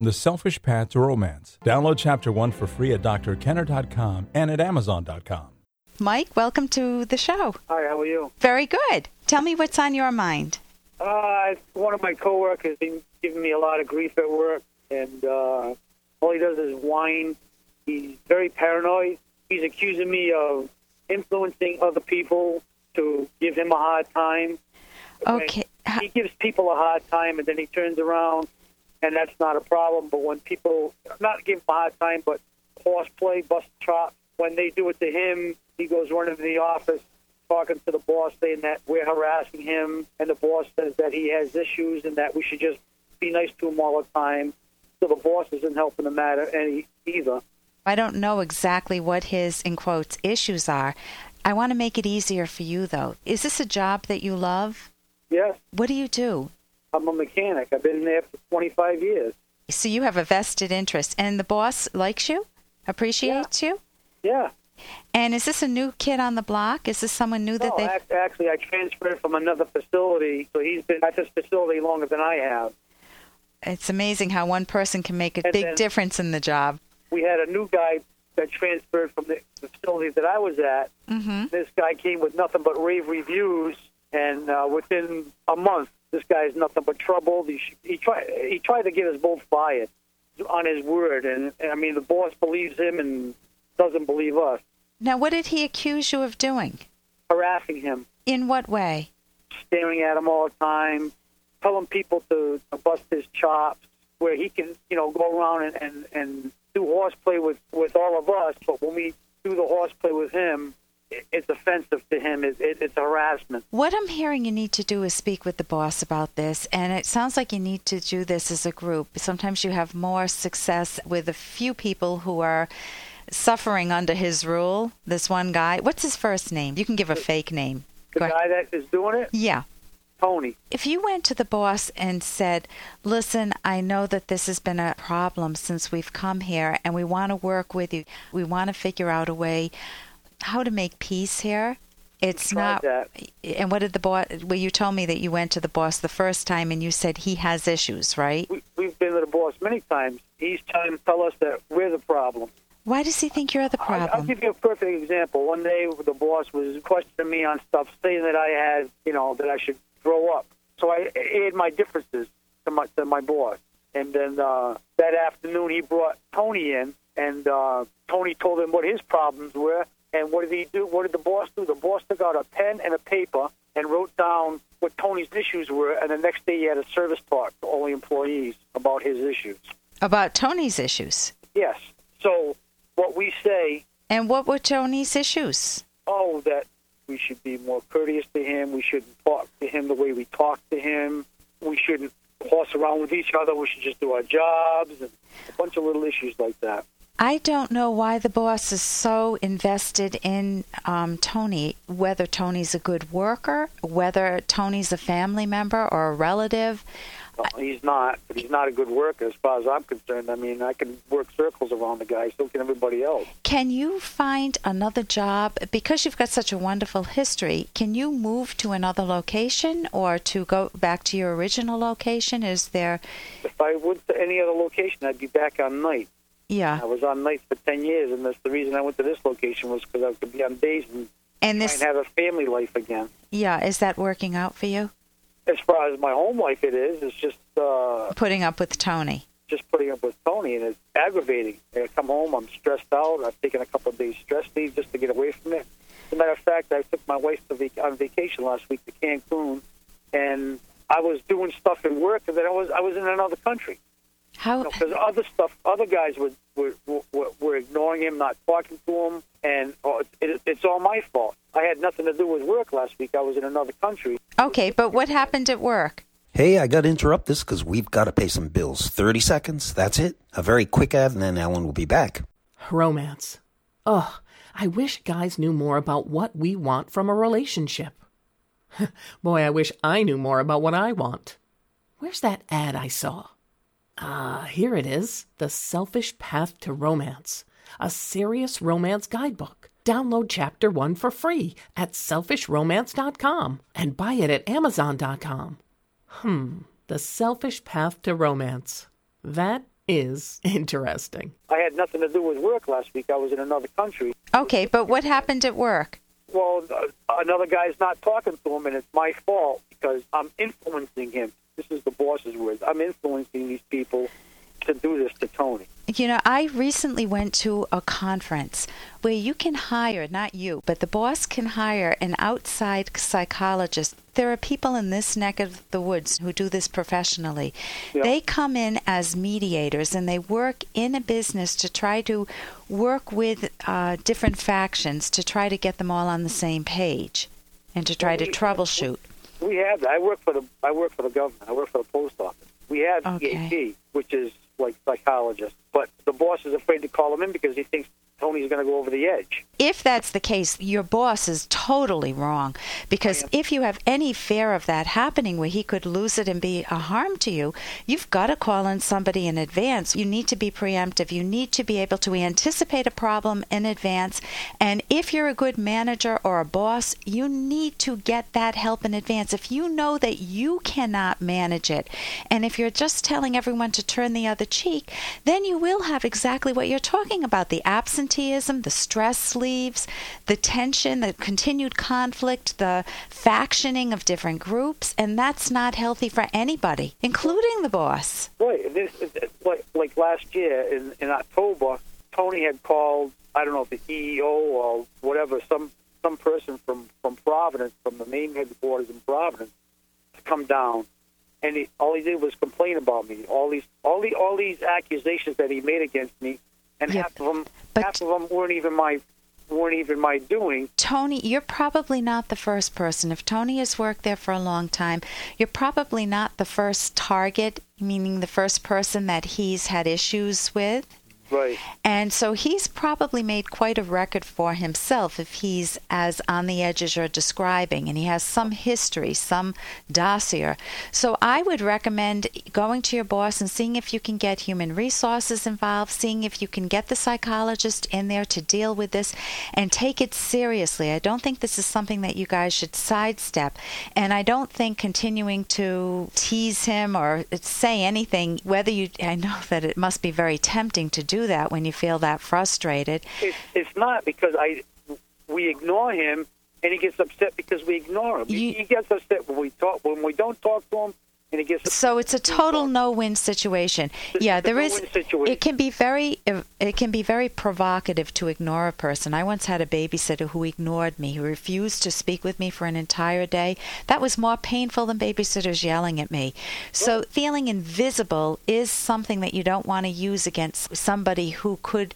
The Selfish Path to Romance. Download Chapter 1 for free at drkenner.com and at amazon.com. Mike, welcome to the show. Hi, how are you? Very good. Tell me what's on your mind. Uh, one of my coworkers has been giving me a lot of grief at work, and uh, all he does is whine. He's very paranoid. He's accusing me of influencing other people to give him a hard time. Okay. When he gives people a hard time, and then he turns around, and that's not a problem. But when people not give him a hard time, but horseplay, bust chop, when they do it to him, he goes running to the office talking to the boss saying that we're harassing him, and the boss says that he has issues and that we should just be nice to him all the time. So the boss isn't helping the matter any either. I don't know exactly what his, in quotes, issues are. I want to make it easier for you, though. Is this a job that you love? Yes, What do you do? I'm a mechanic. I've been there for 25 years. So you have a vested interest, and the boss likes you, appreciates you? Yeah. And is this a new kid on the block? Is this someone new that No, they? actually, I transferred from another facility, so he's been at this facility longer than I have. It's amazing how one person can make a And big difference in the job. We had a new guy that transferred from the facility that I was at. hmm This guy came with nothing but rave reviews, and uh, within a month, this guy's nothing but trouble. He, he tried he tried to get us both fired on his word, and, and I mean the boss believes him and doesn't believe us, Now, what did he accuse you of doing? harassing him, In what way? staring at him all the time, telling people to, to bust his chops, where he can you know go around and and, and do horseplay with with all of us, but when we do the horseplay with him. It- It's offensive to him. It, it, it's harassment. What I'm hearing you need to do is speak with the boss about this, and it sounds like you need to do this as a group. Sometimes you have more success with a few people who are suffering under his rule. This one guy, what's his first name? You can give a fake name. The Go ahead. guy that is doing it, Yeah. Tony. If you went to the boss and said, Listen, I know that this has been a problem since we've come here and we want to work with you, we want to figure out a way how to make peace here. It's not. that. And what did the boss? Well, you told me that you went to the boss the first time and you said he has issues, right? We, we've been to the boss many times. He's trying to tell us that we're the problem. Why does he think you're the I, I'll give you a perfect example. One day, the boss was questioning me on stuff, saying that I had, you know, that I should grow up. So I aired my differences to my to my boss. And then uh, that afternoon, he brought Tony in, and uh, Tony told him what his problems were. And what did he do? What did the boss do? The boss took out a pen and a paper and wrote down what Tony's issues were. And the next day, he had a service talk to all the employees about his issues. About Tony's issues. Yes. So what we say And what were Tony's issues? oh, that we should be more courteous to him. We shouldn't talk to him the way we talk to him. We shouldn't horse around with each other. We should just do our jobs and a bunch of little issues like that. I don't know why the boss is so invested in um, Tony, whether Tony's a good worker, whether Tony's a family member or a relative. No, he's not, but he's not a good worker as far as I'm concerned. I mean, I can work circles around the guy, so can everybody else. Can you find another job? Because you've got such a wonderful history, can you move to another location or to go back to your original location? Is there, If I went to any other location, I'd be back on night. Yeah. I was on nights for 10 years, and that's the reason I went to this location was because I could be on days and And try this, and have a family life again. yeah, is that working out for you? As far as my home life, it is. It's just uh, Putting up with Tony. just putting up with Tony, and it's aggravating. I come home, I'm stressed out. I've taken a couple of days stress leave just to get away from it. As a matter of fact, I took my wife to vac- on vacation last week to Cancun, and I was doing stuff in work, and then I was I was in another country How, because other stuff, other guys were nothing to do with work last week. I was in another country. okay, but what happened at work? Hey, I got to interrupt this because we've got to pay some bills. 30 seconds, that's it. A very quick ad, and then Ellen will be back. Romance. Ugh, I wish guys knew more about what we want from a relationship. Boy, I wish I knew more about what I want. Where's that ad I saw? Ah, here it is The Selfish Path to Romance, a serious romance guidebook. Download chapter one for free at selfishromance.com and buy it at amazon.com. Hmm, The Selfish Path to Romance. That is interesting. I had nothing to do with work last week. I was in another country. Okay, but what happened at work? Well, uh, another guy's not talking to him, and it's my fault because I'm influencing him. This is the boss's words. I'm influencing these people to do this to Tony. You know, I recently went to a conference where you can hire, not you, but the boss can hire an outside psychologist. There are people in this neck of the woods who do this professionally. Yeah. They come in as mediators and they work in a business to try to work with uh, different factions to try to get them all on the same page and to try to we- troubleshoot. We have that. I work for the I work for the government. I work for the post office. We have Okay. EAP, which is like psychologists, but the boss is afraid to call him in because he thinks Tony's going to go over the edge. if that's the case, your boss is totally wrong. Because oh, if you have any fear of that happening where he could lose it and be a harm to you, you've got to call in somebody in advance. You need to be preemptive. You need to be able to anticipate a problem in advance. And if you're a good manager or a boss, you need to get that help in advance. If you know that you cannot manage it, and if you're just telling everyone to turn the other cheek, then you will have exactly what you're talking about the absenteeism, the stress leaves, the tension, the continued conflict, the factioning of different groups, and that's not healthy for anybody, including the boss. Right. This is- like like last year in in October, Tony had called. I don't know the EEO or whatever some some person from from Providence, from the main headquarters in Providence, to come down, and he, all he did was complain about me. All these all the all these accusations that he made against me, and Yeah, half of them but- half of them weren't even my weren't even my doing. Tony, you're probably not the first person. If Tony has worked there for a long time, you're probably not the first target, meaning the first person that he's had issues with. Right. And so he's probably made quite a record for himself if he's as on the edge as you're describing, and he has some history, some dossier. So I would recommend going to your boss and seeing if you can get human resources involved, seeing if you can get the psychologist in there to deal with this and take it seriously. I don't think this is something that you guys should sidestep, and I don't think continuing to tease him or say anything, whether you, I know that it must be very tempting to do that when you feel that frustrated. It's it's not because I we ignore him and he gets upset because we ignore him. You- he gets upset when we talk when we don't talk to him and gets So it's a total no-win situation. Yeah, there is. It can be very. It can be very provocative to ignore a person. I once had a babysitter who ignored me, who refused to speak with me for an entire day. That was more painful than babysitters yelling at me. So feeling invisible is something that you don't want to use against somebody who could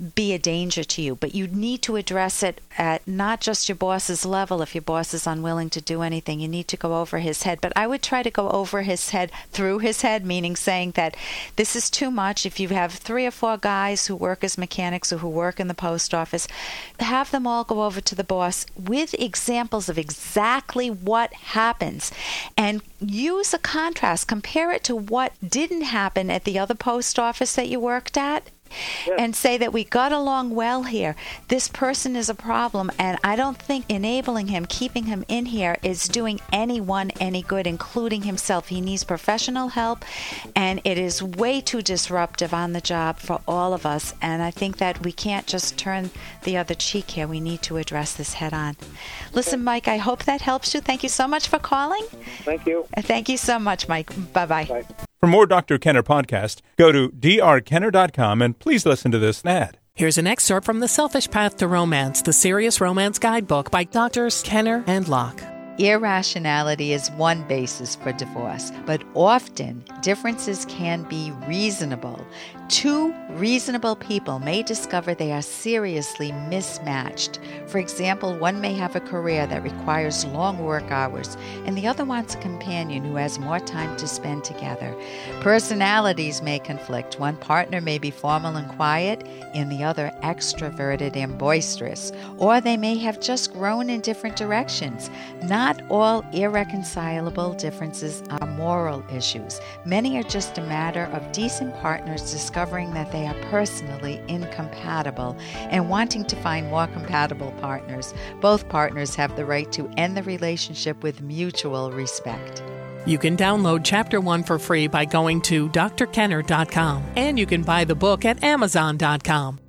be a danger to you. But you need to address it at not just your boss's level. If your boss is unwilling to do anything, you need to go over his head. But I would try to go over his head through his head, meaning saying that this is too much. If you have three or four guys who work as mechanics or who work in the post office, have them all go over to the boss with examples of exactly what happens and use a contrast. Compare it to what didn't happen at the other post office that you worked at and say that we got along well here. This person is a problem, and I don't think enabling him, keeping him in here, is doing anyone any good, including himself. He needs professional help, and it is way too disruptive on the job for all of us. And I think that we can't just turn the other cheek here. We need to address this head on. Listen, Mike, I hope that helps you. Thank you so much for calling. Thank you. Thank you so much, Mike. Bye bye. Bye. For more Dr. Kenner podcast, go to drkenner.com and please listen to this ad. Here's an excerpt from The Selfish Path to Romance, the Serious Romance Guidebook by Doctors Kenner and Locke. Irrationality is one basis for divorce, but often differences can be reasonable. Two reasonable people may discover they are seriously mismatched. For example, one may have a career that requires long work hours, and the other wants a companion who has more time to spend together. Personalities may conflict. One partner may be formal and quiet, and the other extroverted and boisterous. Or they may have just grown in different directions. Not all irreconcilable differences are moral issues. Many are just a matter of decent partners discovering that they are personally incompatible and wanting to find more compatible partners. Both partners have the right to end the relationship with mutual respect. You can download Chapter 1 for free by going to drkenner.com, and you can buy the book at amazon.com.